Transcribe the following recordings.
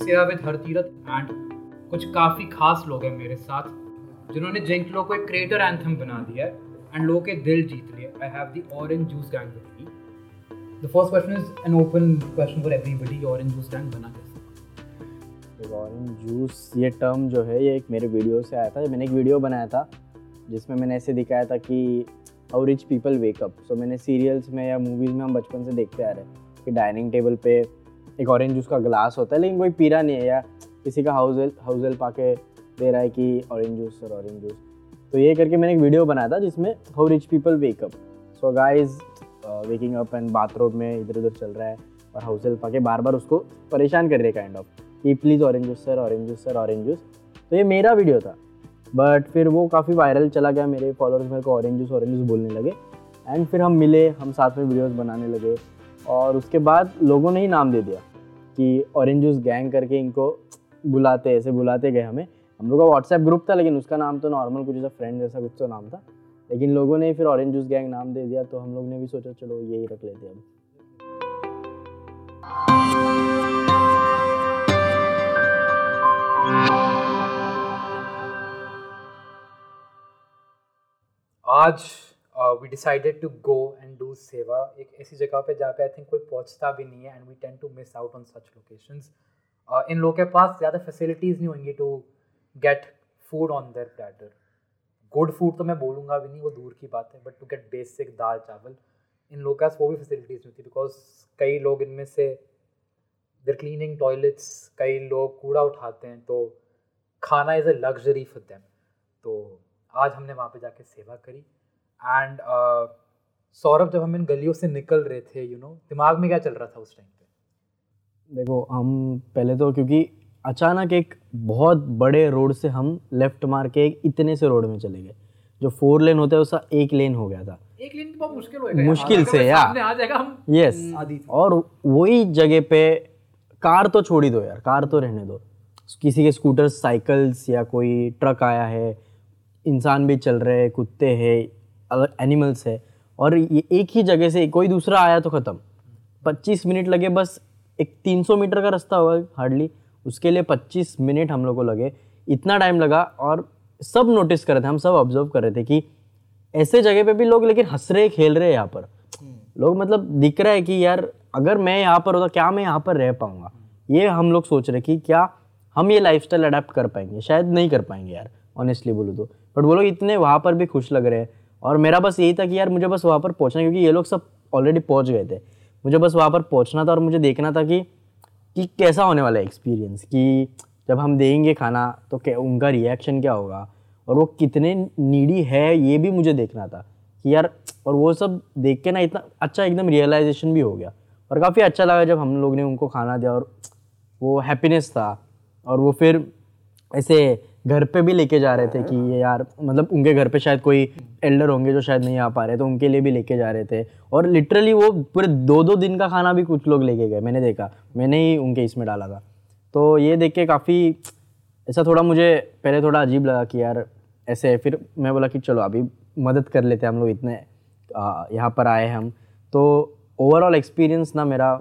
सेवा with Hartirath and कुछ काफ़ी खास लोग हैं मेरे साथ, जिन्होंने जेंटलो को एक क्रिएटर एंथम बना दिया है एंड लोगों के दिल जीत लिए I have the orange juice gang with me the first question is an open question for everybody orange juice gang बना कैसे? ऑरेंज जूस ये टर्म जो है, ये एक मेरे वीडियो से आया था, मैंने एक वीडियो बनाया था, जिसमें मैंने ऐसे दिखाया था कि how rich people wake up so मैंने सीरियल्स में या मूवीज़ में हम बचपन से देखते आ रहे हैं कि डाइनिंग टेबल पे एक ऑरेंज जूस का ग्लास होता है, लेकिन कोई पीरा नहीं है या किसी का हाउस हाउस हेल्प आके दे रहा है कि ऑरेंज जूस और ऑरेंज जूस तो ये करके मैंने एक वीडियो बनाया था, जिसमें how rich people wake up so guys waking up and bathroom में इधर उधर चल रहा है और हाउस हेल्प आके बार बार उसको परेशान कर रहे हैं काइंड ऑफ़ कि please orange juice sir orange juice sir orange juice तो ये मेरा वीडियो था। बट फिर वो काफ़ी वायरल चला गया, मेरे फॉलोअर्स मेरे को ऑरेंज जूस ऑरेंज जूस बोलने लगे। एंड फिर हम मिले, हम साथ में वीडियोस बनाने लगे। और उसके बाद लोगों ने ही नाम दे दिया कि ऑरेंज जूस गैंग करके इनको बुलाते, ऐसे बुलाते गए हमें। हम लोग का व्हाट्सएप ग्रुप था, लेकिन उसका नाम तो नॉर्मल कुछ ऐसा फ्रेंड जैसा कुछ तो नाम था। लेकिन लोगों ने फिर ऑरेंज जूस गैंग नाम दे दिया तो हम लोग ने भी सोचा, चलो यही रख लेते अब। आज we decided to go and do सेवा एक ऐसी जगह पे जहाँ पे आई थिंक कोई पहुँचता भी नहीं है and we tend to miss out on such locations इन लोगों के पास ज़्यादा फैसिलिटीज़ नहीं होंगी to get food on their platter good food तो मैं बोलूँगा भी नहीं, वो दूर की बात है but to get basic dal chawal, इन लोगों के पास वो भी फैसिलिटीज़ नहीं होती बिकॉज़ कई लोग इनमें से देर क्लीनिंग टॉयलेट्स कई लोग कूड़ा उठाते हैं तो खाना is a luxury for them तो आज हमने वहाँ पे जाके सेवा करी। एंड uh, सौरभ जब हम इन गलियों से निकल रहे थे यू you नो know, दिमाग में क्या चल रहा था उस टाइम पे? देखो हम पहले तो क्योंकि अचानक एक बहुत बड़े रोड से हम लेफ़्ट मार के एक इतने से रोड में चले गए। जो फोर लेन होता है उसका एक लेन हो गया था। एक लेन तो बहुत मुश्किल होएगा मुश्किल से यार। आ जाएगा हम यस और वही जगह पे कार तो छोड़ ही दो यार कार तो रहने दो। किसी के स्कूटर साइकिल्स या कोई ट्रक आया है इंसान भी चल रहे हैं कुत्ते हैं अलग एनिमल्स है, और ये एक ही जगह से कोई दूसरा आया तो ख़त्म। 25 मिनट लगे, बस एक 300 मीटर का रास्ता होगा हार्डली उसके लिए 25 मिनट हम लोग को लगे। इतना टाइम लगा, और सब नोटिस कर रहे थे, हम सब ऑब्ज़र्व कर रहे थे कि ऐसे जगह पे भी लोग लेकिन हंस रहे, खेल रहे हैं यहाँ पर। लोग मतलब दिख रहा है कि यार, अगर मैं यहाँ पर होता, क्या मैं यहाँ पर रह पाऊँगा? ये हम लोग सोच रहे कि क्या हम ये लाइफ स्टाइल अडेप्ट कर पाएँगे? शायद नहीं कर पाएँगे यार ऑनेस्टली बोलूँ तो। बट वो लोग इतने वहाँ पर भी खुश लग रहे हैं। और मेरा बस यही था कि यार मुझे बस वहाँ पर पहुँचना क्योंकि ये लोग सब ऑलरेडी पहुँच गए थे। मुझे बस वहाँ पर पहुँचना था और मुझे देखना था कि कि कैसा होने वाला है एक्सपीरियंस कि जब हम देंगे खाना तो क्या उनका रिएक्शन क्या होगा? और वो कितने नीडी है ये भी मुझे देखना था कि यार, और वो सब देख के ना इतना अच्छा एकदम रियलाइजेशन भी हो गया। और काफ़ी अच्छा लगा जब हम लोग ने उनको खाना दिया और वो हैप्पीनेस था। और वो फिर ऐसे घर पे भी लेके जा रहे थे कि ये यार मतलब उनके घर पे शायद कोई एल्डर होंगे जो शायद नहीं आ पा रहे तो उनके लिए भी लेके जा रहे थे। और लिटरली वो पूरे दो दो दिन का खाना भी कुछ लोग लेके गए मैंने देखा। मैंने ही उनके इसमें डाला था। तो ये देख के काफ़ी ऐसा थोड़ा मुझे पहले थोड़ा अजीब लगा कि यार ऐसे है। फिर मैं बोला कि चलो अभी मदद कर लेते हैं हम लोग इतने यहाँ पर आए हम। तो ओवरऑल एक्सपीरियंस ना मेरा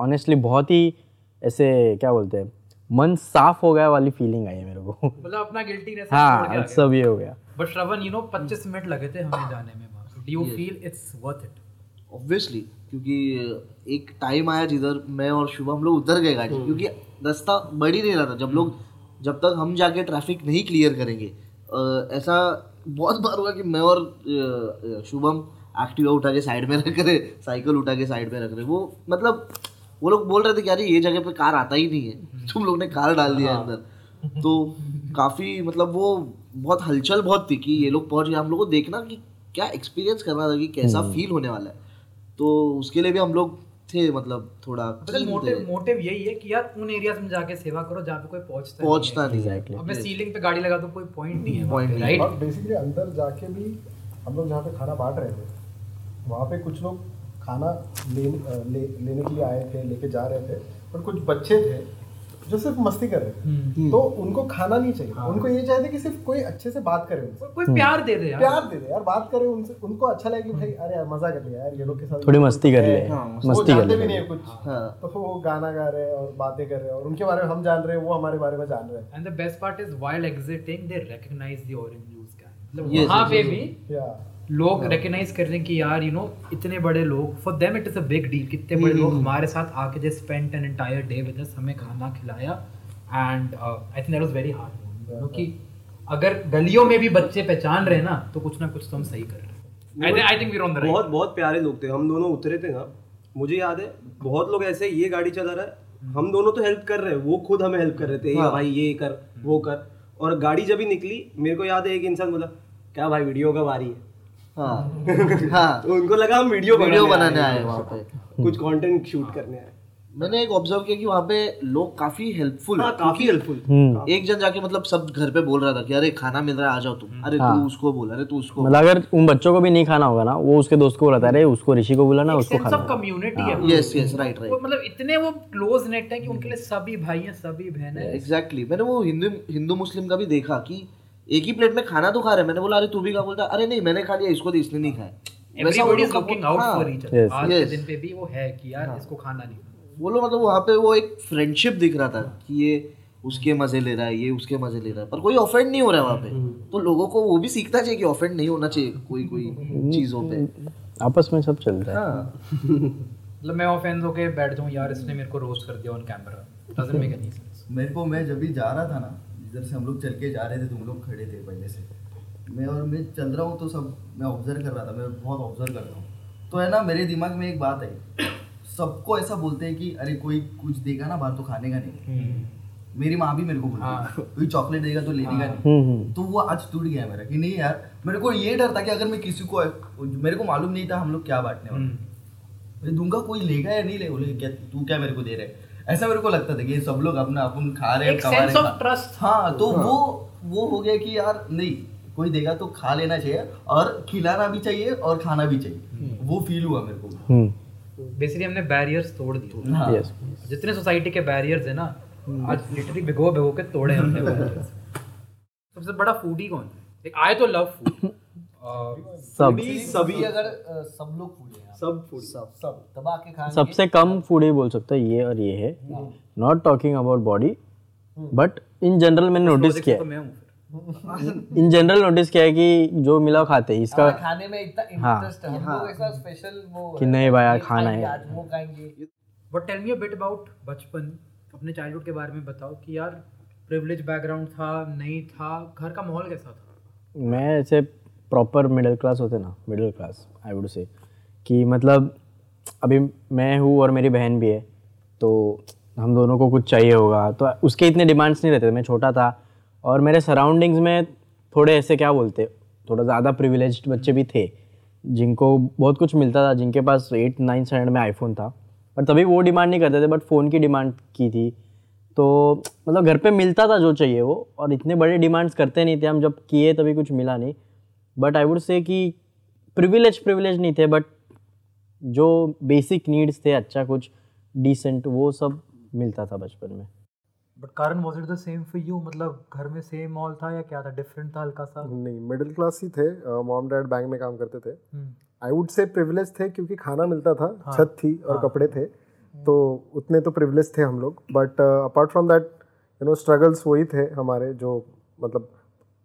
ऑनेस्टली बहुत ही ऐसे क्या बोलते हैं मन साफ़ हो गया वाली फीलिंग आई है मेरे को। मतलब अपना गिल्टीनेस हाँ सब ये हो गया। But Shravan you know 25 minute लगे थे हमें जाने में do you feel it's worth it obviously क्योंकि एक टाइम आया जिधर मैं और शुभम हम लोग उतर गए गाड़ी। क्योंकि रास्ता बढ़ ही नहीं रहा था। जब लोग जब तक हम जाके ट्रैफ़िक नहीं क्लियर करेंगे ऐसा बहुत बार हुआ कि मैं और शुभम एक्टिवा उठा के साइड में रख रहे साइकिल उठा के साइड में रख रहे। वो मतलब वो लोग बोल रहे थे कि अरे ये जगह पे कार आता ही नहीं है। तुम लोग ने कार डाल दिया हाँ। अंदर। तो काफ़ी मतलब वो बहुत हलचल बहुत थी कि ये लोग पहुँच गए। हम लोग को देखना कि क्या एक्सपीरियंस करना था कि कैसा फील हम्म। होने वाला है। तो उसके लिए भी हम लोग थे मतलब थोड़ा मोटिव मोटिव यही है कि यार उन एरियाज़ में जाके सेवा करो जहाँ पे कोई पहुँचता पहुँचता नहीं एग्जैक्टली अब मैं सीलिंग पे गाड़ी लगा तो कोई पॉइंट नहीं है पॉइंट राइट और बेसिकली अंदर जाके भी हम लोग जहाँ पे खाना बांट रहे थे वहाँ पे कुछ लोग खाना ले, ले लेने के लिए आए थे लेके जा रहे थे पर कुछ बच्चे थे जो सिर्फ़ मस्ती कर रहे हैं तो उनको खाना नहीं चाहिए। उनको ये चाहिए कि सिर्फ़ कोई अच्छे से बात करे उनसे। कोई प्यार दे दे यार। प्यार दे दे यार बात करे उनसे। उनको अच्छा लगे कि भाई अरे यार मज़ा कर लिया यार ये लोग के साथ थोड़ी मस्ती कर ले। हाँ, मस्ती कर भी नहीं है कुछ। हाँ। तो वो गाना गा रहे हैं और बातें कर रहे हैं और उनके बारे में हम जान रहे हैं वो हमारे बारे में जान रहे हैं। And the best part is while exiting they recognize the orange juice का मतलब वहाँ पे भी या लोग रिकॉग्नाइज कर रहे हैं कि यार यू नो इतने बड़े लोग for them it is a big deal कितने बड़े लोग हमारे साथ आके they spend an entire day with us हमें खाना खिलाया and I think that was very hard क्योंकि अगर गलियों में भी बच्चे पहचान रहे ना तो कुछ ना कुछ तो हम सही कर रहे हैं। I think we on the बहुत बहुत प्यारे लोग थे हम दोनों उतरे थे ना मुझे याद है बहुत लोग ऐसे ये गाड़ी चला रहा है हम दोनों तो हेल्प कर रहे हैं वो खुद हमें हेल्प कर रहे थे "ये भाई ये कर वो कर। और गाड़ी जब ही निकली मेरे को याद है एक इंसान बोला क्या भाई वीडियो कब आ रही है? हाँ। हाँ। तो उनको लगा हम वीडियो वीडियो बनाने आए वहाँ पे। कुछ कंटेंट शूट करने आए। मैंने एक ऑब्ज़र्व किया कि वहाँ पे लोग काफ़ी हेल्पफुल हाँ काफ़ी हेल्पफुल हम्म। एक जन जाके मतलब सब घर पे बोल रहा था कि अरे खाना मिल रहा है आ जाओ तुम। अरे हाँ. तू उसको बोल अरे तू उसको मतलब अगर उन बच्चों को भी नहीं खाना होगा ना वो उसके दोस्त को बोला था अरे उसको ऋषि को बोला ना उसको खाना ऑफ़ कम्युनिटी है। यस यस राइट राइट मतलब इतने वो क्लोज नेट है कि उनके लिए सभी भाई हैं सभी बहन है। एग्जैक्टली मैंने वो हिंदू हिंदू मुस्लिम का भी देखा कि एक ही प्लेट में खाना तो खा रहे मैंने बोला अरे तू भी खा। बोलता अरे नहीं मैंने खा लिया इसको तो इसने नहीं खाया। एवरीबॉडी इज़ लुकिंग आउट हाँ, फॉर ईच अदर आज के दिन पे भी वो है कि यार इसको खाना नहीं वो लोग मतलब वहाँ पे वो एक फ्रेंडशिप दिख रहा था कि ये उसके मज़े ले रहा है ये उसके मज़े ले रहा है। पर कोई ऑफेंड नहीं हो रहा है वहाँ पे। तो लोगों को वो भी सीखना चाहिए कि ऑफेंड नहीं होना चाहिए कोई कोई चीज़ों पे। आपस में सब चल रहा है। हाँ। मतलब मैं ऑफेंस होके बैठ जाऊँ यार इसने मेरे को रोस्ट कर दिया on camera doesn't make any sense मेरे को मैं जब भी जा रहा था ना इधर से हम लोग चल के जा रहे थे तुम लोग खड़े थे पहले से। मैं और मैं चल रहा हूँ तो सब मैं ऑब्ज़र्व कर रहा था मैं बहुत ऑब्ज़र्व करता हूँ। तो है ना मेरे दिमाग में एक बात आई। सबको ऐसा बोलते हैं कि अरे कोई कुछ देगा ना बाहर तो खाने का नहीं मेरी माँ भी मेरे को बोलती है कोई चॉकलेट देगा तो लेने का नहीं। हम्म हम्म। तो वो आज टूट गया मेरा कि नहीं यार मेरे को ये डर था कि अगर मैं किसी को मेरे को मालूम नहीं था हम लोग क्या बांटने वाले। मैं दूँगा कोई लेगा या नहीं ले? बोले क्या तू क्या मेरे को दे रहे है? ऐसा मेरे को लगता था कि ये सब लोग अपना अपन खा रहे हैं सेंस ऑफ़ ट्रस्ट हाँ। तो वो वो हो गया कि यार नहीं कोई देगा तो खा लेना चाहिए और खिलाना भी चाहिए और खाना भी चाहिए। वो फील हुआ मेरे को। हम्म। बेसिकली हमने बैरियर्स तोड़ दिए। हाँ। जितने सोसाइटी के बैरियर्स है ना आज लिटरली भिगो भिगो के तोड़े हमने सबसे बड़ा फूडी कौन है? एक आई तो लव फ़ूड सब। सभी अगर सब लोग फ़ूड हैं। सब फ़ूड सब सब दबा के खाएँगे। सबसे कम फ़ूड ही बोल सकता है ये और ये है। Not talking about body but in general मैंने नोटिस किया हूँ। इन जनरल नोटिस किया है कि जो मिला खाते हैं इसका खाने में इतना हाँ। इंटरेस्ट है। हम लोग ऐसा स्पेशल वो कि नहीं भाई खाना है। आज वो खाएँगे। But tell me a bit about बचपन। अपने चाइल्डहुड के बारे में बताओ कि यार प्रिविलेज बैकग्राउंड था नहीं था घर का माहौल कैसा था? मैं ऐसे प्रॉपर मिडिल क्लास होते ना middle class I would say कि मतलब अभी मैं हूँ और मेरी बहन भी है तो हम दोनों को कुछ चाहिए होगा। तो उसके इतने डिमांड्स नहीं रहते थे, मैं छोटा था और मेरे सराउंडिंग्स में थोड़े ऐसे क्या बोलते, थोड़ा ज़्यादा प्रिविलेज बच्चे भी थे, जिनको बहुत कुछ मिलता था, जिनके पास एट नाइन स्टैंडर्ड में आईफोन था, पर तभी वो डिमांड नहीं करते थे बट फ़ोन की डिमांड की थी। तो मतलब घर पे मिलता था जो चाहिए वो, और इतने बड़े डिमांड्स करते नहीं थे हम, जब किए तभी कुछ मिला नहीं। बट आई वुड से कि प्रिविलेज प्रिविलेज नहीं थे बट जो बेसिक नीड्स थे अच्छा कुछ डिसेंट वो सब मिलता था बचपन में। But Karan was it the same for you मतलब घर में सेम माहौल था या क्या था? डिफरेंट था हल्का सा? नहीं मिडिल क्लास ही थे। मॉम डैड बैंक में काम करते थे। हम्म, आई वुड से प्रिविलेज थे क्योंकि खाना मिलता था हाँ, छत थी और हाँ, कपड़े थे। तो उतने तो प्रिविलेज थे हम लोग। But apart from that you know struggles वही थे हमारे जो मतलब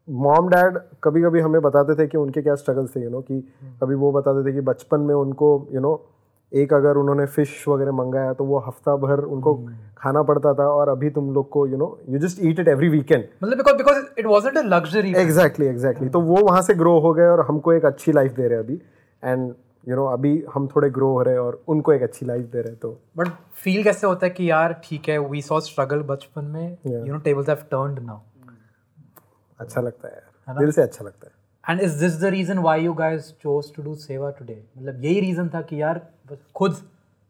मॉम डैड कभी कभी हमें बताते थे कि उनके क्या स्ट्रगल्स थे यू नो कि कभी वो बताते थे कि बचपन में उनको यू नो एक अगर उन्होंने फ़िश वगैरह मंगाया तो वो हफ़्ता भर उनको खाना पड़ता था और अभी तुम लोग को you know you just eat it every weekend मतलब because because it wasn't a luxury exactly exactly तो वो वहाँ से ग्रो हो गए और हमको एक अच्छी लाइफ दे रहे अभी. एंड यू नो अभी हम थोड़े ग्रो हो रहे हैं और उनको एक अच्छी लाइफ दे रहे तो. बट फील कैसे होता है कि यार ठीक है वी सॉ स्ट्रगल बचपन में you know tables have turned now अच्छा लगता है यार। दिल से अच्छा लगता है। And is this the reason why you guys chose to do सेवा टुडे मतलब यही रीजन था कि यार बस खुद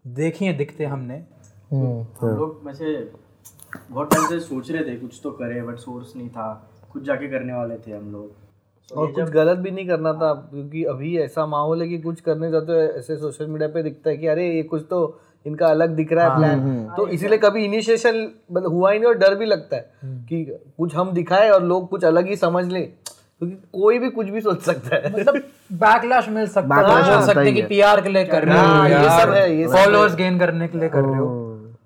देखिए दिखते हमने। हम लोग वैसे बहुत टाइम से सोच रहे थे कुछ तो करें बट सोर्स नहीं था। खुद जाके करने वाले थे हम लोग। और कुछ गलत भी नहीं करना था क्योंकि अभी ऐसा माहौल है कि कुछ करने जाते हो ऐसे सोशल मीडिया पे दिखता है कि अरे ये कुछ तो इनका अलग दिख रहा है प्लान तो इसीलिए कभी इनिशिएशन मतलब हुआ ही नहीं और डर भी लगता है कि कुछ हम दिखाए और लोग कुछ अलग ही समझ लें। क्योंकि तो कोई भी कुछ भी सोच सकता है। मतलब बैकलैश मिल सकता है। Backlash बोल सकते कि पीआर के लिए कर रहे हो हाँ, ये सब है, ये फॉलोअर्स गेन करने के लिए कर रहे हो।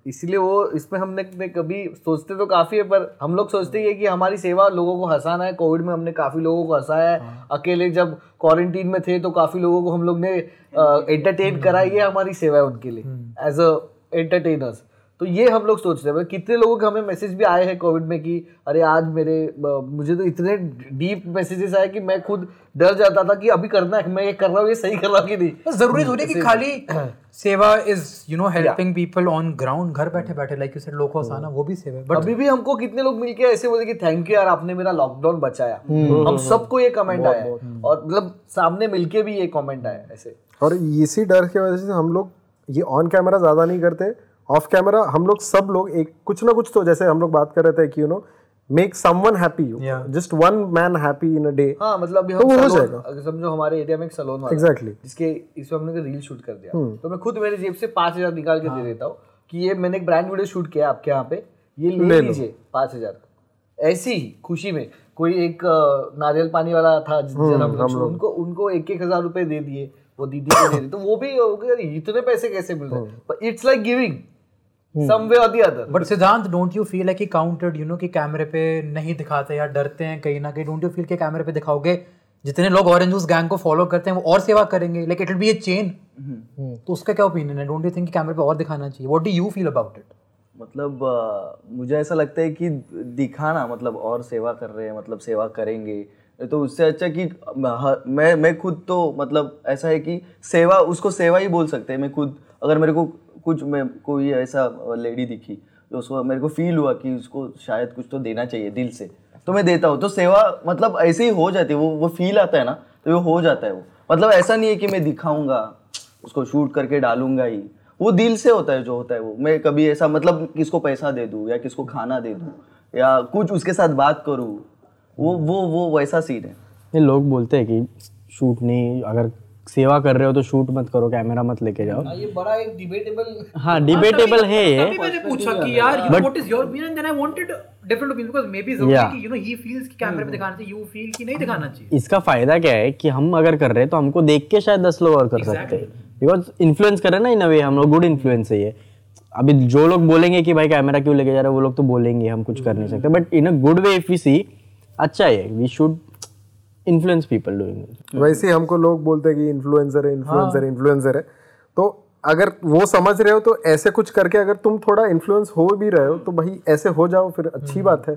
इसलिए वो इसमें हमने ने कभी सोचते तो काफ़ी है पर हम लोग सोचते हैं है कि हमारी सेवा लोगों को हंसाना है। कोविड में हमने काफ़ी लोगों को हंसाया है। अकेले जब क्वारंटीन में थे तो काफ़ी लोगों को हम लोग ने एंटरटेन कराई है हमारी सेवा है उनके लिए। एज अ एंटरटेनर्स तो ये हम लोग सोच रहे हैं कितने लोगों के हमें मैसेज भी आए हैं कोविड में कि अरे आज मेरे मुझे तो इतने डीप मैसेजेस आए कि मैं खुद डर जाता था कि अभी करना है मैं ये कर रहा हूँ ये सही कर रहा हूँ कि नहीं? तो ज़रूरी थोड़ी है कि खाली सेवा is you know helping people on ground घर बैठे बैठे लाइक यू सेड लोग को हंसाना वो भी सेवा बट अभी भी हमको कितने लोग मिलके ऐसे बोले कि थैंक यू यार आपने मेरा लॉकडाउन बचाया. हम सबको ये कमेंट आया और मतलब सामने मिलके भी ये कमेंट आया ऐसे. और इसी डर की वजह से हम लोग ये ऑन कैमरा ज़्यादा नहीं करते. ऑफ़ कैमरा हम लोग सब लोग एक कुछ ना कुछ तो जैसे हम लोग बात कर रहे थे कि you know make someone happy Yeah. Just one man happy in a day हाँ मतलब अभी तो हम हो जाएगा। अगर समझो हमारे एरिया में एक सलोन वाला है, Exactly. जिसके इसमें हमने रील शूट कर दिया। तो मैं खुद मेरे जेब से पाँच हज़ार निकाल के दे देता हूँ कि ये मैंने एक ब्रांड वीडियो शूट किया आपके यहाँ पे ये ले लीजिए पाँच हज़ार। ऐसी ही खुशी में कोई एक नारियल पानी वाला था जिस हम लोग उनको उनको एक एक हज़ार रुपए दे दिए वो दीदी को दे दिए तो वो भी हो गया, इतने पैसे कैसे मिल रहे it's like giving some way और the other but Siddhant don't you feel है कि काउंटेड यू नो कि कैमरे पे नहीं दिखाते या डरते हैं कहीं ना कहीं? डोंट यू फील कि कैमरे पे दिखाओगे? जितने लोग ऑरेंज जूस गैंग को फॉलो करते हैं वो और सेवा करेंगे। Like it will be a chain तो उसका क्या ओपिनियन है? डोंट यू थिंक कि कैमरे पे और दिखाना चाहिए? What do you feel about it मतलब अ, मुझे ऐसा लगता है कि दिखाना मतलब और सेवा कर रहे हैं मतलब सेवा करेंगे। तो उससे अच्छा कि मैं मैं खुद तो मतलब ऐसा है कि सेवा उसको सेवा ही बोल सकते हैं। मैं खुद अगर मेरे को कुछ मैं, कोई ऐसा लेडी दिखी तो उसको मेरे को फील हुआ कि उसको शायद कुछ तो देना चाहिए दिल से। तो मैं देता हूँ। तो सेवा मतलब ऐसे ही हो जाती है, वो वो फील आता है ना तो वो हो जाता है वो। मतलब ऐसा नहीं है कि मैं दिखाऊँगा, उसको शूट करके डालूँगा ही। वो दिल से होता है, जो होता है वो। मैं कभी ऐसा मतलब किसको पैसा दे दूँ या किसको खाना दे दूँ या कुछ उसके साथ बात करूँ, वो वो वो वैसा सीन है। ये लोग बोलते हैं कि शूट नहीं, अगर सेवा कर रहे हो तो शूट मत करो कैमरा मत लेके जाओ। ये बड़ा एक डिबेटेबल हाँ डिबेटेबल है ये। मैंने पूछा कि यार you what is your opinion then I wanted different opinion because may be ज़रूरी कि यू नो ही फील्स कि कैमरे पे दिखाना चाहिए यू फील कि नहीं दिखाना चाहिए। इसका फ़ायदा क्या है कि हम अगर कर रहे हैं तो हमको देख के शायद दस लोग और कर सकते हैं। बिकॉज़ इन्फ्लुएंस कर रहे हैं ना इन अ वे हम लोग गुड इन्फ्लुएंस है ये। अभी जो लोग बोलेंगे कि भाई कैमरा क्यों लेके जा रहे हैं वो लोग तो बोलेंगे हम कुछ कर नहीं सकते। But in a good way if we see अच्छा है we should influence people doing वैसे हमको लोग बोलते हैं कि इन्फ्लुएंसर है इन्फ्लुएंसर है इन्फ्लुएंसर है। तो अगर वो समझ रहे हो तो ऐसे कुछ करके अगर तुम थोड़ा इन्फ्लुएंस हो भी रहे हो तो भाई ऐसे हो जाओ फिर अच्छी बात है।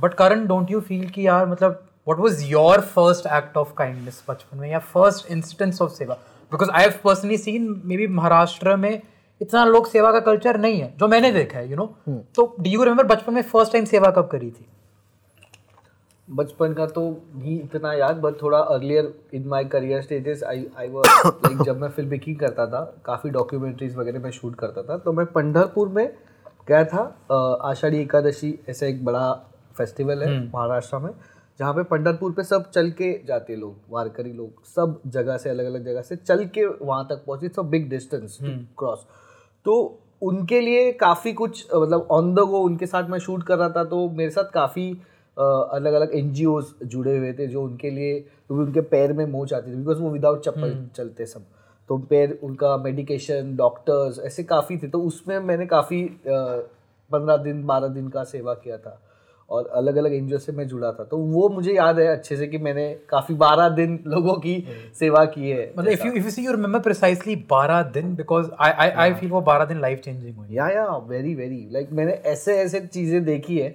But Karan don't you feel कि यार मतलब what was your first act of kindness बचपन में या फ़र्स्ट इंस्टेंस ऑफ़ सेवा? Because I have personally seen may be Maharashtra में इतना लोग सेवा का कल्चर नहीं है जो मैंने देखा है यू नो तो डू यू रिमेंबर बचपन में फ़र्स्ट टाइम सेवा कब करी थी? बचपन का तो नहीं इतना याद बट थोड़ा earlier in my career stages I I was like जब मैं फ़िल्म मेकिंग करता था काफ़ी डॉक्यूमेंट्रीज वगैरह मैं शूट करता था तो मैं पंढरपुर में गया था आषाढ़ी एकादशी ऐसा एक बड़ा फेस्टिवल है महाराष्ट्र में जहाँ पे पंडरपुर पे सब चल के जाते लोग वारकरी लोग सब जगह से अलग अलग जगह से चल के वहाँ तक पहुँचे सब बिग डिस्टेंस क्रॉस तो उनके लिए काफ़ी कुछ मतलब ऑन द गो उनके साथ मैं शूट कर रहा था तो मेरे साथ काफ़ी अलग अलग एन जुड़े हुए थे जो उनके लिए क्योंकि उनके पैर में मोच आती थी बिकॉज़ वो विदाउट चप्पल चलते सब। तो पैर उनका मेडिकेशन डॉक्टर्स ऐसे काफ़ी थे। तो उसमें मैंने काफ़ी पंद्रह दिन बारह दिन का सेवा किया था। और अलग अलग एन से मैं जुड़ा था। तो वो मुझे याद है अच्छे से कि मैंने काफ़ी बारह दिन लोगों की सेवा की है मतलब if you if you see you remember precisely 12 दिन because I I I feel वो 12 दिन लाइफ चेंजिंग हुई। या या वेरी वेरी लाइक मैंने ऐसे ऐसे चीज़ें देखी है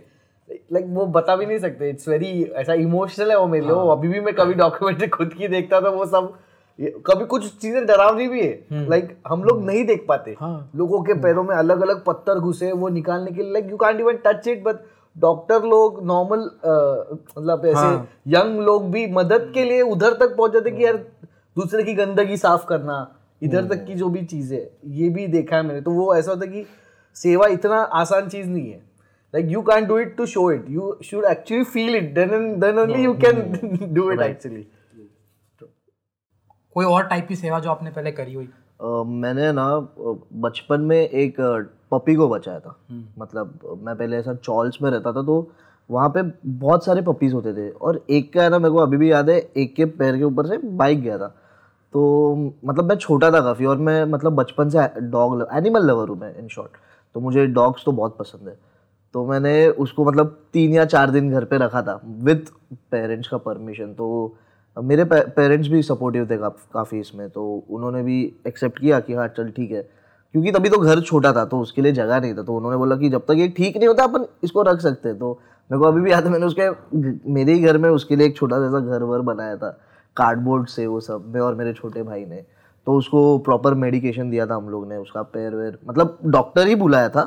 लाइक वो बता भी नहीं सकते. इट्स वेरी ऐसा इमोशनल है वो मेरे लिए. अभी भी मैं कभी डॉक्यूमेंट्री खुद की देखता था वो सब. कभी कुछ चीज़ें डरावनी भी है. लाइक like, हम लोग नहीं देख पाते. हाँ। लोगों के पैरों में अलग अलग पत्थर घुसे वो निकालने के लिए. Like you can't even touch it but doctor लोग नॉर्मल मतलब ऐसे यंग लोग भी मदद के लिए उधर तक पहुँच जाते कि यार दूसरे की गंदगी साफ़ करना इधर तक की जो भी चीज़ें ये भी देखा है मैंने. तो वो ऐसा होता है कि सेवा इतना आसान चीज़ नहीं है. Like you can't do it to show it. You should actually feel it. Then and then only you can do it actually. कोई और टाइप की सेवा जो आपने पहले करी हुई? अ, मैंने ना बचपन में एक पपी को बचाया था। मतलब मैं पहले ऐसा चॉल्स में रहता था तो वहाँ पे बहुत सारे पपीज होते थे। और एक का है ना मेरे को अभी भी याद है एक के पैर के ऊपर से बाइक गया था। तो मतलब मैं छोटा था काफ़ी और मैं मतलब बचपन से डॉग एनिमल लवर हूँ मैं इन शॉर्ट तो मुझे डॉग्स तो बहुत पसंद है। तो मैंने उसको मतलब तीन या चार दिन घर पे रखा था विद पेरेंट्स का परमिशन तो मेरे पेरेंट्स भी सपोर्टिव थे काफ, इसमें तो उन्होंने भी एक्सेप्ट किया कि हाँ चल ठीक है। क्योंकि तभी तो घर छोटा था तो उसके लिए जगह नहीं था तो उन्होंने बोला कि जब तक ये ठीक नहीं होता अपन इसको रख सकते तो मेरे को अभी भी याद है मैंने उसके मेरे ही घर में उसके लिए एक छोटा सा घर वर बनाया था कार्डबोर्ड से वो सब मैं और मेरे छोटे भाई ने। तो उसको प्रॉपर मेडिकेशन दिया था हम लोग ने उसका पैर वैर मतलब डॉक्टर ही बुलाया था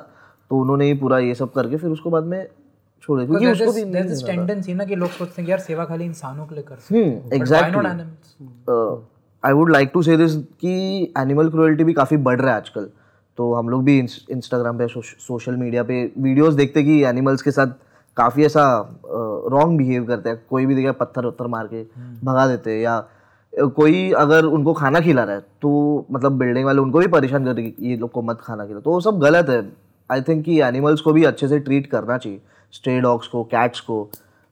तो उन्होंने ही पूरा ये सब करके फिर उसको बाद में छोड़े। क्योंकि उसको भी टेंडेंसी ना कि लोग सोचते हैं यार सेवा खाली इंसानों के लिए हम्म हैं exactly I would like to say this कि एनिमल क्रुएल्टी भी काफ़ी बढ़ रहा है आजकल। तो हम लोग भी इंस्टाग्राम पे सोशल मीडिया पे वीडियोस देखते कि एनिमल्स के साथ काफ़ी ऐसा रॉन्ग बिहेव करते हैं। कोई भी देखा पत्थर वत्थर मार के भगा देते हैं या कोई अगर उनको खाना खिला रहा है तो मतलब बिल्डिंग वाले उनको भी परेशान कर कि ये लोग को मत खाना खिला तो वो सब गलत है। आई थिंक कि एनिमल्स को भी अच्छे से ट्रीट करना चाहिए स्ट्रे डॉग्स को कैट्स को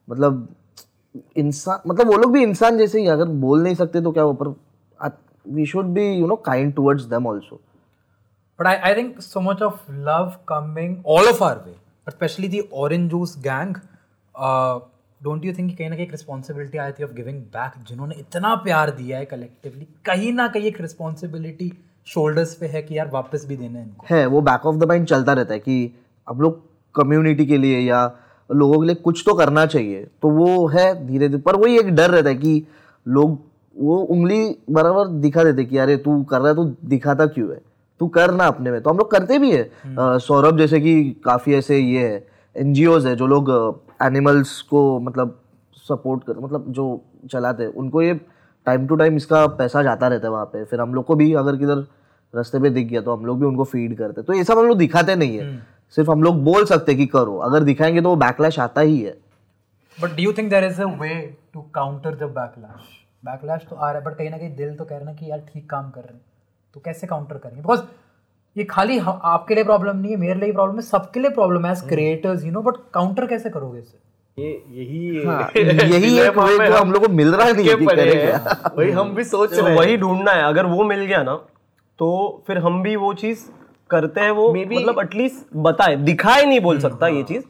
मतलब इंसान मतलब वो लोग भी इंसान जैसे ही अगर बोल नहीं सकते तो क्या वो पर we should be you know kind towards them also but I I think so much of love coming all of our way, especially the orange juice gang. Uh, don't you think कि कहीं ना कहीं एक responsibility I थी of giving back जिन्होंने इतना प्यार दिया है कलेक्टिवली कहीं ना कहीं एक रिस्पॉन्सिबिलिटी शोल्डर्स पे है कि यार वापस भी देना है इनको। है वो बैक ऑफ़ द माइंड चलता रहता है कि हम लोग कम्युनिटी के लिए या लोगों के लिए कुछ तो करना चाहिए। तो वो है धीरे धीरे पर वही एक डर रहता है कि लोग वो उंगली बराबर दिखा देते कि अरे तू कर रहा है तू दिखाता क्यों है? तू कर ना अपने में। तो हम लोग करते भी है। सौरभ जैसे कि काफ़ी ऐसे ये है एन है जो लोग एनिमल्स को मतलब सपोर्ट कर मतलब जो चलाते हैं उनको ये टाइम टू टाइम इसका पैसा जाता रहता है वहाँ पे। फिर हम लोग को भी अगर किधर रास्ते पे दिख गया तो हम लोग भी उनको फ़ीड करते। तो ये सब हम लोग दिखाते नहीं है। सिर्फ़ हम लोग बोल सकते कि करो। अगर दिखाएँगे तो वो बैकलैश आता ही है। But do you think there is a way to counter the backlash backlash तो आ रहा है बट कहीं ना कहीं दिल तो कह रहा है ना कि यार ठीक काम कर रहे हैं। तो कैसे काउंटर करेंगे? बिकॉज़ ये खाली आपके लिए प्रॉब्लम नहीं है मेरे लिए प्रॉब्लम है सबके लिए प्रॉब्लम है as creators you know but counter कैसे करोगे इसे? ये यही हाँ, यही एक वे जो हम लोग को मिल रहा नहीं है कि करें क्या वही हम भी सोच रहे हैं। वही ढूंढना है। अगर वो मिल गया ना तो फिर हम भी वो चीज़ करते हैं वो Maybe... मतलब एटलीस्ट बताए। दिखाए नहीं बोल सकता ये चीज़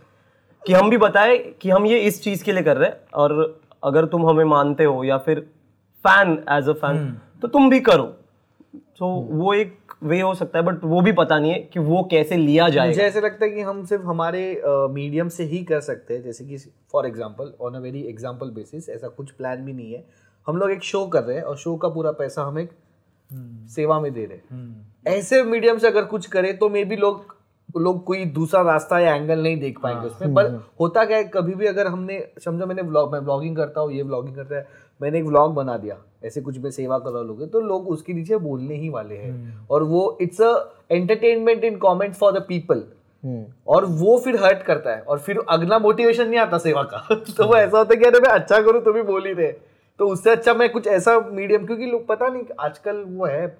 कि हम भी बताए कि हम ये इस चीज़ के लिए कर रहे हैं। और अगर तुम हमें मानते हो या फिर फ़ैन एज अ फ़ैन तो तुम भी करो। तो वो एक वे हो सकता है बट वो भी पता नहीं है कि वो कैसे लिया जाए मुझे ऐसे लगता है कि हम सिर्फ़ हमारे मीडियम से ही कर सकते हैं। जैसे कि for example on a very example basis ऐसा कुछ प्लान भी नहीं है। हम लोग एक शो कर रहे हैं और शो का पूरा पैसा हम एक सेवा में दे रहे। ऐसे मीडियम से अगर कुछ करे तो मे बी लोग लोग कोई दूसरा रास्ता या एंगल नहीं देख पाएँगे उसमें। पर होता क्या है कभी भी अगर हमने समझो मैंने व्लॉग मैं ब्लॉगिंग करता हूँ ये ब्लॉगिंग करता है मैंने एक व्लॉग बना दिया ऐसे कुछ मैं सेवा कर रहा लोग तो लोग उसके नीचे बोलने ही वाले हैं। और वो it's a entertainment in comment for the people और वो फिर हर्ट करता है और फिर अगला मोटिवेशन नहीं आता सेवा का। तो वो ऐसा होता है कि अरे मैं अच्छा करूँ तो भी बोल ही रहे तो उससे अच्छा मैं कुछ ऐसा मीडियम क्योंकि लोग पता नहीं आजकल वो है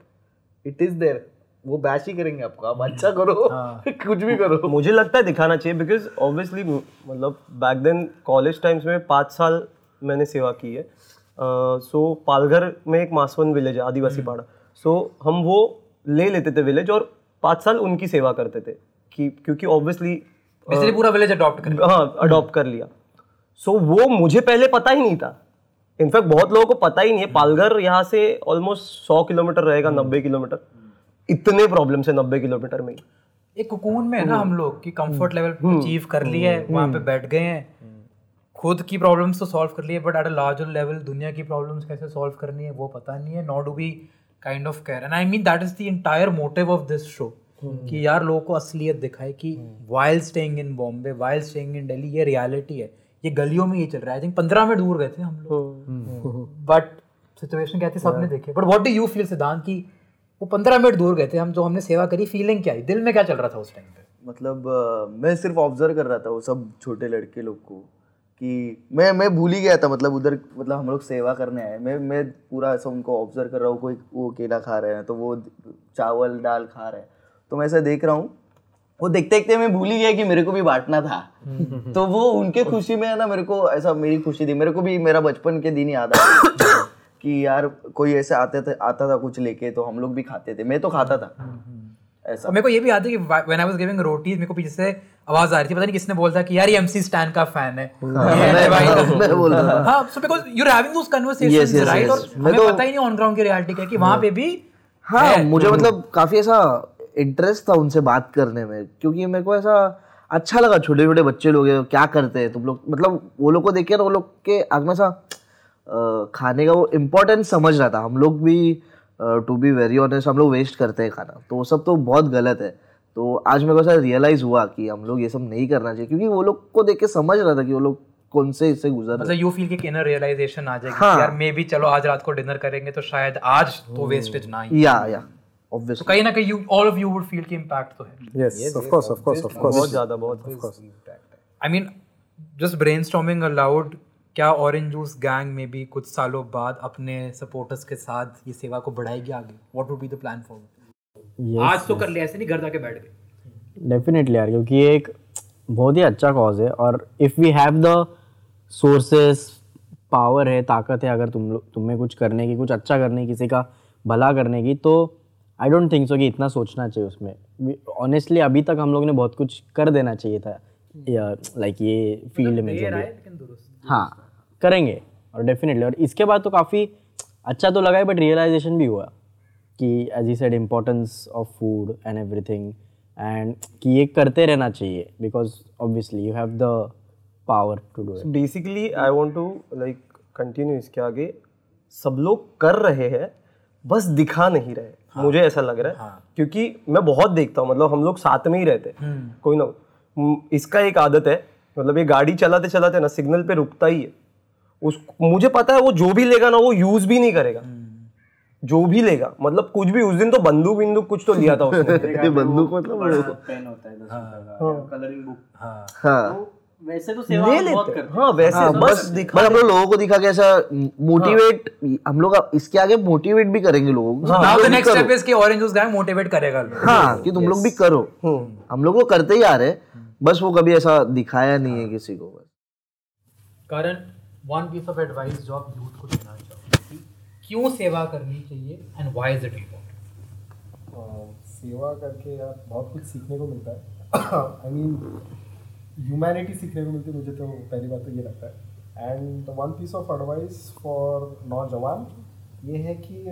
इट इज़ देयर वो बैच ही करेंगे आपको आप अच्छा करो कुछ भी करो। मुझे लगता है दिखाना चाहिए बिकॉज़ ऑब्वियसली मतलब बैक देन कॉलेज टाइम्स में पाँच साल मैंने सेवा की है। सो uh, पालघर में एक मासवन विलेज है आदिवासी पाड़ा। सो so, हम वो ले लेते थे विलेज और पाँच साल उनकी सेवा करते थे कि क्योंकि ऑब्वियसली पूरा विलेज अडॉप्ट कर हाँ अडॉप्ट कर लिया। सो वो मुझे पहले पता ही नहीं था। इनफैक्ट बहुत लोगों को पता ही नहीं है पालघर यहाँ से ऑलमोस्ट सौ किलोमीटर रहेगा नब्बे किलोमीटर। इतने प्रॉब्लम है नब्बे किलोमीटर में एक कुकून में है ना हम लोग कि कंफर्ट लेवल अचीव कर लिया है वहाँ पे बैठ गए हैं। खुद की प्रॉब्लम्स तो सॉल्व कर लिए but at a larger level दुनिया की प्रॉब्लम्स कैसे सॉल्व करनी है वो पता नहीं है not do be kind of care and I mean that is the entire motive of this show कि यार लोगों को असलियत दिखाए कि wild staying in Bombay wild staying in Delhi ये रियलिटी है। ये गलियों में ये चल रहा है। आई थिंक पंद्रह मिनट दूर गए थे हम लोग। बट सिचुएशन क्या थी सबने देखी। But what do you feel Siddhant की वो पंद्रह मिनट दूर गए थे हम जो हमने सेवा करी फीलिंग क्या आई दिल में क्या चल रहा था उस टाइम पे? मतलब अ, मैं सिर्फ़ ऑब्ज़र्व कर रहा था वो सब छोटे लड़के लोग को कि मैं मैं भूल ही गया था मतलब उधर मतलब हम लोग सेवा करने आए। मैं मैं पूरा ऐसा उनको ऑब्ज़र्व कर रहा हूँ कोई वो केला खा रहे हैं तो वो चावल दाल खा रहे हैं। तो मैं ऐसा देख रहा हूँ वो देखते देखते मैं भूल ही गया कि मेरे को भी बांटना था। तो वो उनके खुशी में है ना मेरे को ऐसा मेरी खुशी थी। मेरे को भी मेरा बचपन के दिन याद आया कि यार कोई ऐसे आते थे आता था कुछ लेके तो हम लोग भी खाते थे। मैं तो खाता था। ऐसा। मेरे को ये भी याद है कि when I was giving rotis मेरे को पीछे से आवाज़ आ रही थी। पता नहीं किसने बोला था कि यार ये एमसी स्टैन का फ़ैन है। भाई। मैं बोल रहा हाँ so because you are having those conversations right और मैं हमें तो- पता ही नहीं ऑन ग्राउंड की रियलिटी क्या है कि वहाँ पे भी हाँ है। मुझे मतलब काफ़ी ऐसा इंटरेस्ट था उनसे बात करने में क्योंकि मेरे को ऐसा अच्छा लगा छोटे छोटे बच्चे लोग क्या करते हैं तुम लोग? मतलब वो लोग को देख ना वो लोग के आग में अ, खाने का वो इम्पोर्टेंस समझ रहा था। हम लोग भी टू बी वेरी ऑनेस्ट हम लोग वेस्ट करते हैं खाना। तो वो सब तो बहुत गलत है। तो आज मेरे को ऐसा रियलाइज़ हुआ कि हम लोग ये सब नहीं करना चाहिए क्योंकि वो लोग को देख के समझ रहा था कि वो लोग कौन से इससे गुजर रहे मतलब यू फील कि इनर रियलाइजेशन आ जाएगी हाँ। यार मे भी चलो आज रात को डिनर करेंगे तो शायद आज तो वेस्टेज ना ही। हैं। या। या तो कहीं ना कहीं you all of you would feel कि इम्पैक्ट तो है। Yes of course of course of course बहुत ज़्यादा बहुत I mean just brainstorming aloud क्या ऑरेंज जूस गैंग में भी कुछ सालों बाद अपने सपोर्टर्स के साथ ये सेवा को बढ़ाएगी आगे? What would be the plan for आज तो कर लिया ऐसे नहीं घर जाके बैठ गए। डेफिनेटली यार क्योंकि ये एक बहुत ही अच्छा कॉज है और if we have the sources power है ताकत है अगर तुम लोग तुम्हें कुछ करने की कुछ अच्छा करने की किसी का भला करने की तो आई डोंट थिंक सो कि इतना सोचना चाहिए उसमें। ऑनेस्टली अभी तक हम लोग ने बहुत कुछ कर देना चाहिए था। लाइक ये फ़ील्ड में जो भी हाँ। करेंगे। और डेफिनेटली और इसके बाद तो काफ़ी अच्छा तो लगा है बट रियलाइजेशन भी हुआ कि as I said importance of food and everything and कि ये करते रहना चाहिए because obviously you have the power to do it basically I want to like continue इसके आगे। सब लोग कर रहे हैं बस दिखा नहीं रहे। मुझे ऐसा लग रहा है हाँ, क्योंकि मैं बहुत देखता हूँ मतलब हम लोग साथ में ही रहते हैं। कोई ना हम्म, इसका एक आदत है मतलब ये गाड़ी चलाते चलाते ना सिग्नल पे रुकता ही है। उस मुझे पता है वो जो भी लेगा ना वो यूज़ भी नहीं करेगा। जो भी लेगा मतलब कुछ भी उस दिन तो बंदूक बिंदुक कुछ तो लिया था उसने। बंदूक मतलब पेन होता है कलरिंग बुक हाँ। वैसे तो सेवा ले बहुत लेते करते हैं हाँ। वैसे हाँ, बस बस बस हम लोग लोगों को दिखा के ऐसा मोटिवेट हम लोग इसके आगे मोटिवेट भी करेंगे लोगों को। Now the next step is कि ऑरेंज जूस गैंग मोटिवेट करेगा हाँ कि तुम लोग भी करो। हम लोग वो करते ही आ रहे बस वो कभी ऐसा दिखाया नहीं है किसी को बस। Karan one piece of advice जो आप यूथ को देना चाहोगे क्यों सेवा करनी चाहिए and why is it important सेवा करके यार बहुत कुछ सीखने को मिलता है। आई मीन ह्यूमैनिटी सीखने को मिलती है मुझे तो पहली बात तो ये लगता है। And one piece of advice for नौजवान ये है कि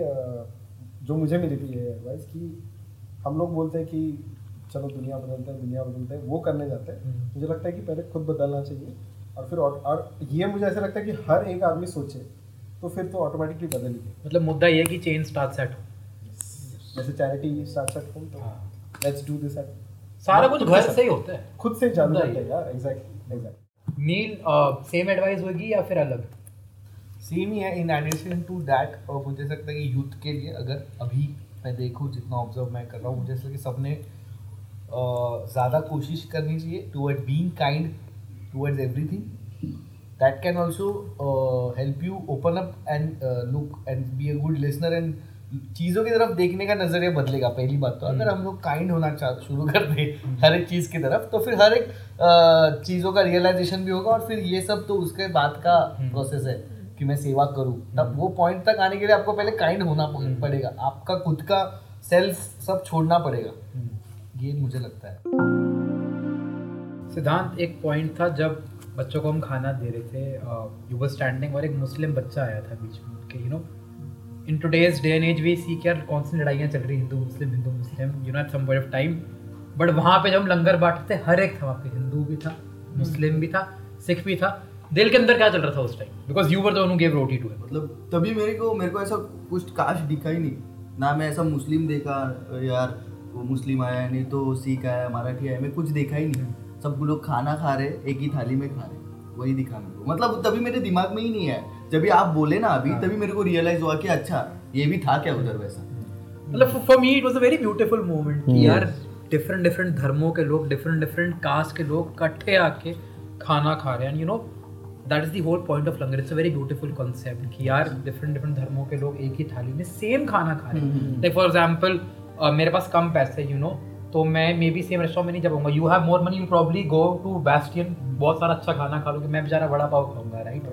जो मुझे मिली थी ये एडवाइस कि हम लोग बोलते हैं कि चलो दुनिया बदलते हैं दुनिया बदलते हैं वो करने जाते हैं। मुझे लगता है कि पहले खुद बदलना चाहिए और फिर और, और ये मुझे ऐसा लगता है कि हर एक आदमी सोचे तो फिर तो ऑटोमेटिकली बदल ही मतलब मुद्दा ये है कि चेन स्टार्ट सेट हो। जैसे चैरिटी स्टार्ट सेट हो तो लेट्स डू दिस एट सारा कुछ घर से ही होता है। खुद से चालू करते हैं यार exactly exactly Neel same advice होगी या फिर अलग? सेम ही है इन एडिशन टू दैट और मुझे लगता है कि यूथ के लिए अगर अभी मैं देखूँ जितना ऑब्ज़र्व मैं कर रहा हूँ मुझे ऐसा कि सबने ज़्यादा कोशिश करनी चाहिए toward being kind towards everything that can also help you open up and look and be a good listener and चीज़ों की तरफ़ देखने का नज़रिया बदलेगा पहली बात तो। अगर हम लोग काइंड होना शुरू कर दें हर एक चीज़ की तरफ़ तो फिर हर एक चीज़ों का रियलाइजेशन भी होगा और फिर ये सब तो उसके बाद का प्रोसेस है कि मैं सेवा करूँ। तब वो पॉइंट तक आने के लिए आपको पहले काइंड होना पड़ेगा। आपका खुद का सेल्फ सब छोड़ना पड़ेगा। ये मुझे लगता है। सिद्धांत एक पॉइंट था जब बच्चों को हम खाना दे रहे थे यू वर स्टैंडिंग और एक मुस्लिम बच्चा आया था बीच में कि you know in today's day and as we see क्या कौन सी लड़ाइयाँ चल रही हिंदू मुस्लिम हिंदू मुस्लिम you know at some point of time but वहाँ पे जब हम लंगर बांटते थे हर एक था वहाँ पे। हिंदू भी था मुस्लिम भी था सिख भी था। दिल के अंदर क्या चल रहा था उस time because you were the one give roti to मतलब तभी मेरे को मेरे को ऐसा कुछ काश दिखा ही नहीं। ना मैं ऐसा मुस्लिम देखा यार वो मुस्लिम आया नहीं तो सिख आया मराठी आया मैं कुछ देखा ही नहीं। सब लोग खाना खा रहे एक ही थाली में खा रहे। वही दिखा मेरे को मतलब तभी मेरे दिमाग में ही नहीं है। जब भी आप बोले ना अभी तभी मेरे को रियलाइज़ हुआ कि अच्छा ये भी था क्या उधर वैसा? मतलब for me it was a very beautiful moment कि यार डिफरेंट डिफरेंट धर्मों के लोग डिफरेंट डिफरेंट कास्ट के लोग इकट्ठे आके खाना खा रहे हैं। You know that is the whole point of langar it's a very beautiful concept कि यार डिफरेंट डिफरेंट धर्मों के लोग एक ही थाली में सेम खाना खा रहे हैं। लाइक फॉर एग्जांपल मेरे पास कम पैसे यू नो तो मैं मे बी सेम रेस्टोरेंट में नहीं जाऊँगा. You have more money you probably go to Bastian बहुत सारा अच्छा खाना खा लोगे. मैं बेचारा बड़ा पाव खाऊँगा राइट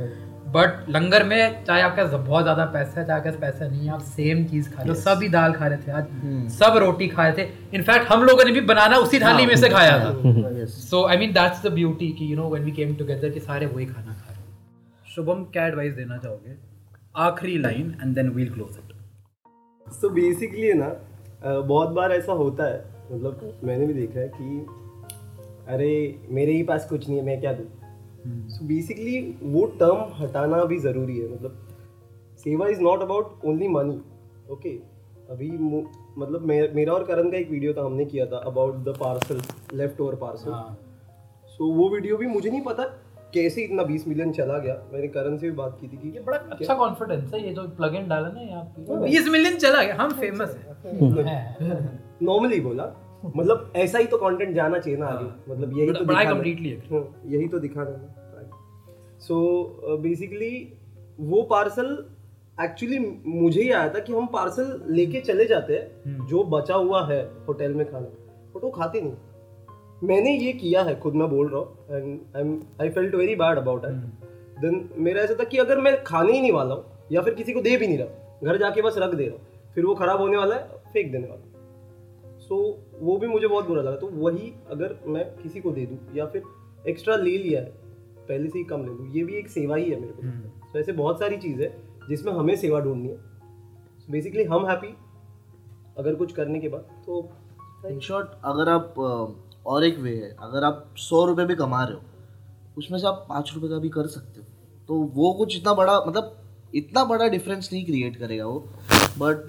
बट लंगर में चाहे आपके पास बहुत ज़्यादा पैसा है चाहे आपके पास पैसा नहीं है आप सेम चीज़ खा रहे हो. सभी दाल खा रहे थे आज. सब रोटी खा रहे थे. इनफैक्ट हम लोगों ने भी बनाना उसी थाली में से खाया था. So I mean that's the beauty कि you know when we came together कि सारे वही खाना खा रहे हैं. शुभम क्या एडवाइस देना चाहोगे? आखिरी line and then we'll close it so basically ना बहुत बार ऐसा होता है मतलब मैंने भी देखा है कि अरे मेरे ही पास कुछ नहीं है मैं क्या दूँ? सो बेसिकली वो टर्म हटाना भी ज़रूरी है मतलब सेवा is not about only money okay अभी मतलब मे, मेरा और करण का एक वीडियो था हमने किया था about the parcel left over parcel so वो वीडियो भी मुझे नहीं पता कैसे इतना 20 मिलियन चला गया। मैंने करण से भी बात की थी कि ये बड़ा अच्छा कॉन्फिडेंस है ये जो प्लग इन डाला ना यहाँ पे। बीस मिलियन चला गया हम फ़ेमस है। नॉर्मली बोला मतलब ऐसा ही तो कंटेंट जाना चाहिए ना आगे। मतलब यही तो बड़ा agree. हाँ, यही तो दिखाना है। सो बेसिकली uh, वो पार्सल एक्चुअली मुझे ही आया था कि हम पार्सल लेके चले जाते हैं जो बचा हुआ है होटल में खाना। बट वो खाते नहीं। मैंने ये किया है खुद मैं बोल रहा हूँ and I I felt very bad about it then मेरा ऐसा था कि अगर मैं खाने ही नहीं वाला हूँ या फिर किसी को दे भी नहीं रहा घर जाके बस रख दे रहा हूँ फिर वो खराब होने वाला है फेंक देने वाला सो so, वो भी मुझे बहुत बुरा लगा। तो वही अगर मैं किसी को दे दूँ या फिर एक्स्ट्रा ले लिया है पहले से ही कम ले लूँ ये भी एक सेवा ही है मेरे को। तो ऐसे बहुत सारी चीज़ है जिसमें हमें सेवा ढूंढनी है। बेसिकली हम हैप्पी अगर कुछ करने के बाद तो इन शॉर्ट अगर आप और एक वे है अगर आप सौ रुपये भी कमा रहे हो उसमें से आप पाँच रुपये का भी कर सकते हो। तो वो कुछ इतना बड़ा मतलब इतना बड़ा डिफरेंस नहीं क्रिएट करेगा वो बट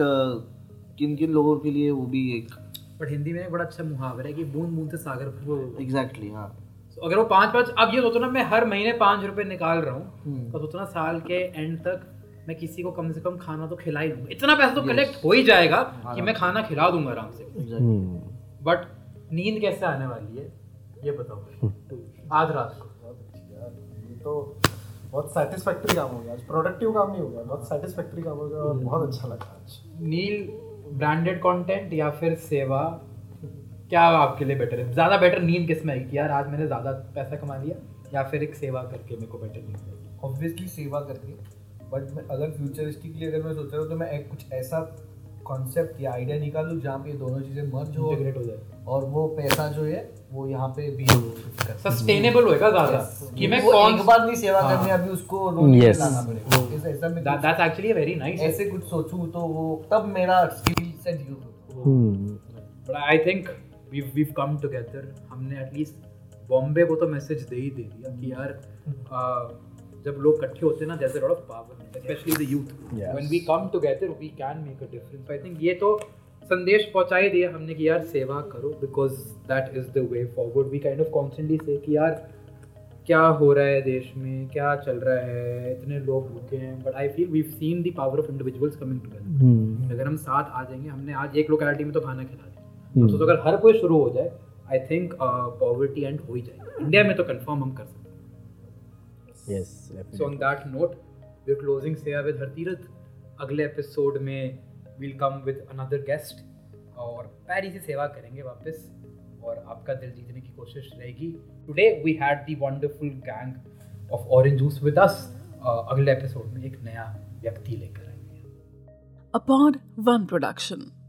किन किन लोगों के लिए वो भी एक बट हिंदी में एक बड़ा अच्छा मुहावरा है कि बूंद बूंद से सागर एग्जैक्टली हाँ So, अगर वो पाँच पाँच अब ये सोचो ना मैं हर महीने पाँच रुपये निकाल रहा हूँ तो सोचो ना साल के एंड तक मैं किसी को कम से कम खाना तो खिला ही दूँगा। इतना पैसा तो कलेक्ट हो ही जाएगा कि मैं खाना खिला दूँगा आराम से। बट नींद कैसे आने वाली है? ये बताओ आज रात को। तो बहुत सेटिस्फैक्ट्री काम हो गया। आज प्रोडक्टिव काम नहीं हो गया बहुत सेटिस्फैक्ट्री काम हो गया और बहुत अच्छा लगा आज। नील ब्रांडेड कंटेंट या फिर सेवा? क्या आपके लिए बेटर है? ज़्यादा बेटर नींद किसमें आएगी यार आज मैंने ज़्यादा पैसा कमा लिया या फिर एक सेवा करके मेरे को बेटर नींद आएगी ऑब्वियसली सेवा करके बट मैं अगर फ्यूचरिस्टिकली अगर मैं सोच रहा हूँ तो मैं एक कुछ ऐसा कॉन्सेप्ट या आइडिया निकालूँ जहाँ पे ये दोनों चीज़ें मर्ज हो इंटीग्रेट हो जाए। और वो पैसा जो है वो यहाँ पे भी कर सस्टेनेबल होएगा ज़्यादा। कि मैं कौन एक बार नहीं सेवा हाँ। करनी अभी उसको रोज Yes. लाना पड़ेगा। ऐसा ऐसा मैं दैट्स एक्चुअली वेरी नाइस ऐसे कुछ सोचूं तो वो तब मेरा skill set use hmm but I think we we come together हमने एटलीस्ट बॉम्बे को तो मैसेज दे ही दे दिया कि यार uh, जब लोग इकट्ठे होते हैं ना there is a lot of power specially the youth when we come together we can make a difference I think ये तो संदेश पहुँचा ही दिया हमने कि यार सेवा करो because that is the way forward we kind of constantly से कि यार क्या हो रहा है देश में? क्या चल रहा है? इतने लोग भूखे हैं। But I feel we seen the power of individuals coming together अगर हम साथ आ जाएँगे हमने आज एक लोकेलिटी में तो खाना खिला दिया। तो, तो अगर हर कोई शुरू हो जाए आई थिंक पॉवर्टी एंड हो ही जाएगी। इंडिया में तो कंफर्म हम कर सकते हैं so on that note we are closing सेवा विद हरतीरथ अगले एपिसोड में will come with another guest और प्यारी सी सेवा करेंगे वापस और आपका दिल जीतने की कोशिश रहेगी। Today we had the wonderful gang of orange juice with us अगले एपिसोड में एक नया व्यक्ति लेकर आएँगे। A Pod One production.